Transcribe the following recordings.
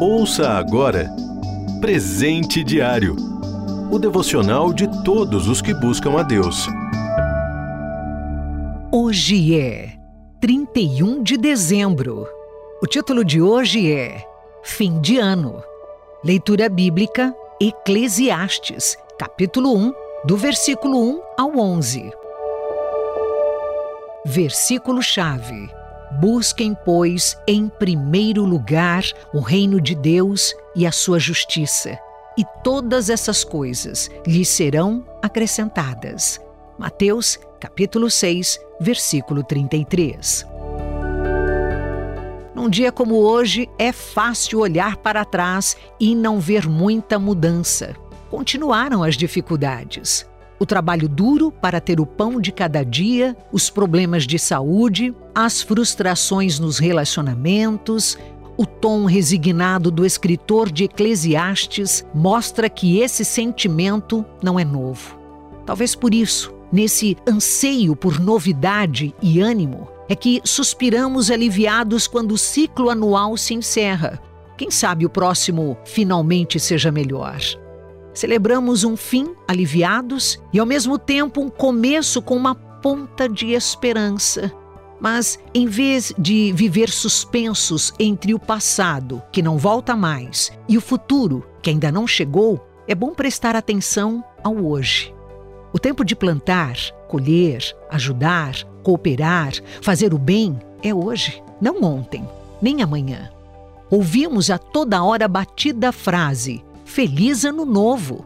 Ouça agora Presente Diário o devocional de todos os que buscam a Deus. Hoje é 31 de dezembro. O título de hoje é Fim de Ano. Leitura bíblica Eclesiastes, capítulo 1, do versículo 1 ao 11. Versículo-chave. Busquem, pois, em primeiro lugar o reino de Deus e a sua justiça, e todas essas coisas lhes serão acrescentadas. Mateus, capítulo 6, versículo 33. Num dia como hoje, é fácil olhar para trás e não ver muita mudança. Continuaram as dificuldades o trabalho duro para ter o pão de cada dia, os problemas de saúde, as frustrações nos relacionamentos, o tom resignado do escritor de Eclesiastes mostra que esse sentimento não é novo. Talvez por isso, nesse anseio por novidade e ânimo, é que suspiramos aliviados quando o ciclo anual se encerra. Quem sabe o próximo finalmente seja melhor. Celebramos um fim aliviados e, ao mesmo tempo, um começo com uma ponta de esperança. Mas, em vez de viver suspensos entre o passado, que não volta mais, e o futuro, que ainda não chegou, é bom prestar atenção ao hoje. O tempo de plantar, colher, ajudar, cooperar, fazer o bem é hoje, não ontem, nem amanhã. Ouvimos a toda hora a batida frase: Feliz Ano Novo.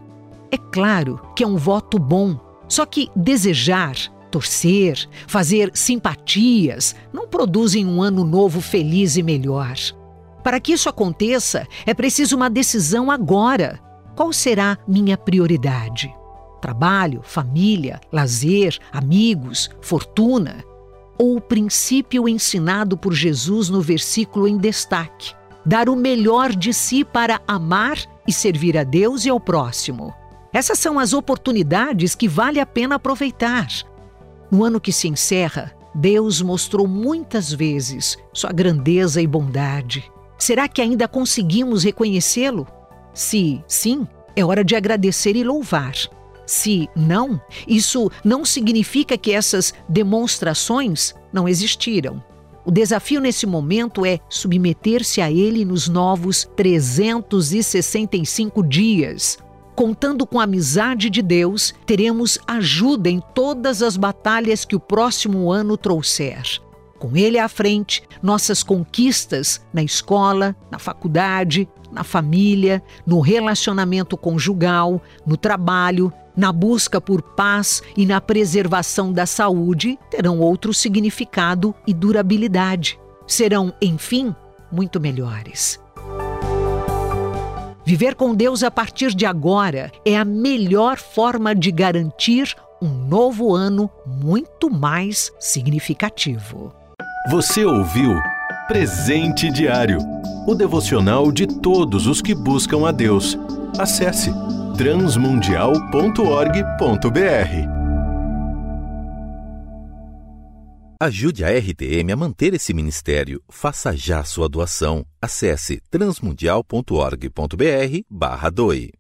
É claro que é um voto bom, só que desejar, torcer, fazer simpatias não produzem um ano novo feliz e melhor. Para que isso aconteça, é preciso uma decisão agora. Qual será minha prioridade? Trabalho, família, lazer, amigos, fortuna? Ou o princípio ensinado por Jesus no versículo em destaque? Dar o melhor de si para amar e servir a Deus e ao próximo. Essas são as oportunidades que vale a pena aproveitar. No ano que se encerra, Deus mostrou muitas vezes sua grandeza e bondade. Será que ainda conseguimos reconhecê-lo? Se sim, é hora de agradecer e louvar. Se não, isso não significa que essas demonstrações não existiram. O desafio nesse momento é submeter-se a ele nos novos 365 dias. Contando com a amizade de Deus, teremos ajuda em todas as batalhas que o próximo ano trouxer. Com ele à frente, nossas conquistas na escola, na faculdade, na família, no relacionamento conjugal, no trabalho, na busca por paz e na preservação da saúde terão outro significado e durabilidade. Serão, enfim, muito melhores. Viver com Deus a partir de agora é a melhor forma de garantir um novo ano muito mais significativo. Você ouviu Presente Diário o devocional de todos os que buscam a Deus. Acesse transmundial.org.br. Ajude a RTM a manter esse ministério. Faça já sua doação. Acesse transmundial.org.br/doe.